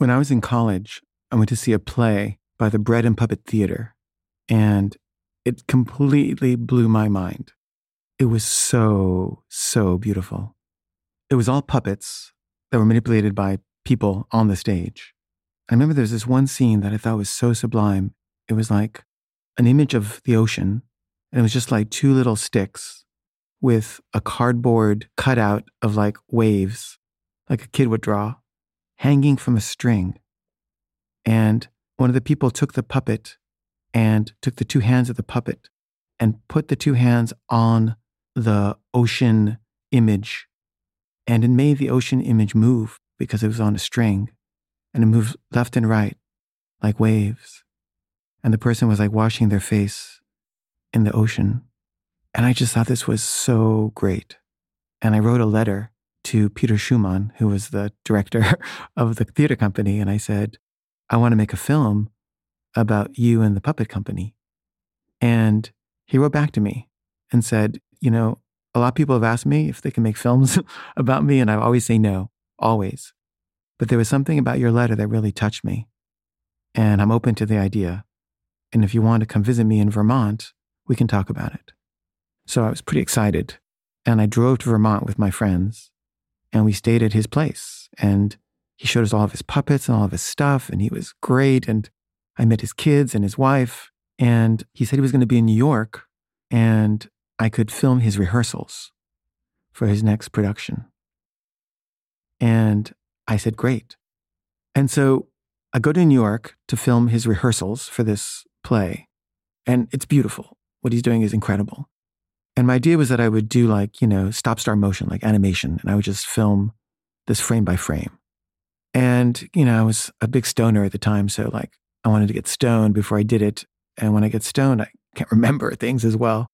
When I was in college, I went to see a play by the Bread and Puppet Theater, and it completely blew my mind. It was so, so beautiful. It was all puppets that were manipulated by people on the stage. I remember there was this one scene that I thought was so sublime. It was like an image of the ocean, and it was just like two little sticks with a cardboard cutout of like waves, like a kid would draw, hanging from a string. And one of the people took the puppet and took the two hands of the puppet and put the two hands on the ocean image. And it made the ocean image move because it was on a string and it moved left and right like waves. And the person was like washing their face in the ocean. And I just thought this was so great. And I wrote a letter to Peter Schumann, who was the director of the theater company. And I said, I want to make a film about you and the puppet company. And he wrote back to me and said, You know, a lot of people have asked me if they can make films about me, and I always say no, always. But there was something about your letter that really touched me. And I'm open to the idea. And if you want to come visit me in Vermont, we can talk about it. So I was pretty excited. And I drove to Vermont with my friends, and we stayed at his place. And he showed us all of his puppets and all of his stuff, and he was great. And I met his kids and his wife, and he said he was going to be in New York and I could film his rehearsals for his next production. And I said, great. And so I go to New York to film his rehearsals for this play, and it's beautiful. What he's doing is incredible. And my idea was that I would do like, you know, stop start motion, like animation, and I would just film this frame by frame. And, you know, I was a big stoner at the time. So, like, I wanted to get stoned before I did it. And when I get stoned, I can't remember things as well.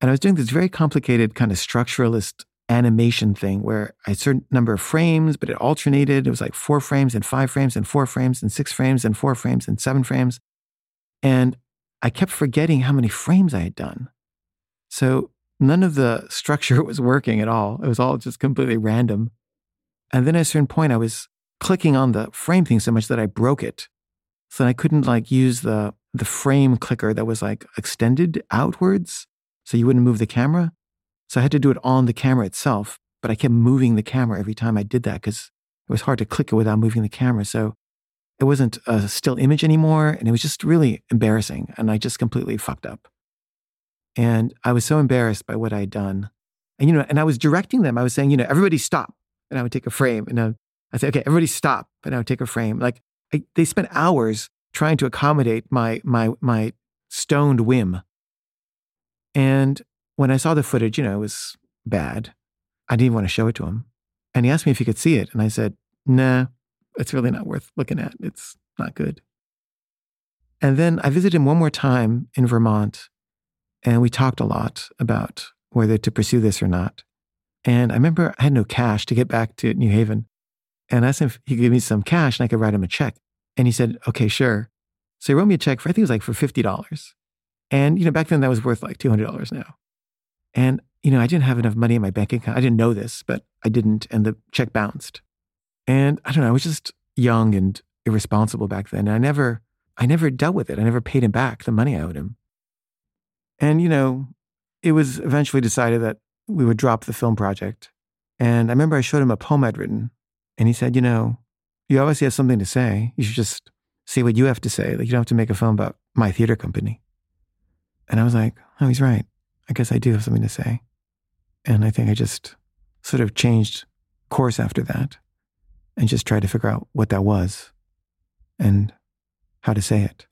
And I was doing this very complicated kind of structuralist animation thing where I had a certain number of frames, but it alternated. It was like four frames and five frames and four frames and six frames and four frames and seven frames. And I kept forgetting how many frames I had done. So none of the structure was working at all. It was all just completely random. And then at a certain point, I was clicking on the frame thing so much that I broke it. So I couldn't like use the the frame clicker that was like extended outwards so you wouldn't move the camera. So I had to do it on the camera itself, but I kept moving the camera every time I did that because it was hard to click it without moving the camera. So it wasn't a still image anymore. And it was just really embarrassing. And I just completely fucked up. And I was so embarrassed by what I had done. And, you know, and I was directing them. I was saying, you know, everybody stop. And I would take a frame and I'd, I'd say, okay, everybody stop. And I would take a frame. Like I, they spent hours trying to accommodate my my my stoned whim. And when I saw the footage, you know, it was bad. I didn't want to show it to him. And he asked me if he could see it. And I said, nah, it's really not worth looking at. It's not good. And then I visited him one more time in Vermont, and we talked a lot about whether to pursue this or not. And I remember I had no cash to get back to New Haven. And I asked him if he could give me some cash and I could write him a check. And he said, okay, sure. So he wrote me a check for, I think it was like for $50. And, you know, back then that was worth like $200 now. And, you know, I didn't have enough money in my bank account. I didn't know this, but I didn't. And the check bounced. And I don't know, I was just young and irresponsible back then. And I never, I never dealt with it. I never paid him back the money I owed him. And, you know, it was eventually decided that we would drop the film project. And I remember I showed him a poem I'd written. And he said, you know, you obviously have something to say. You should just say what you have to say. Like you don't have to make a film about my theater company. And I was like, oh, he's right. I guess I do have something to say. And I think I just sort of changed course after that and just tried to figure out what that was and how to say it.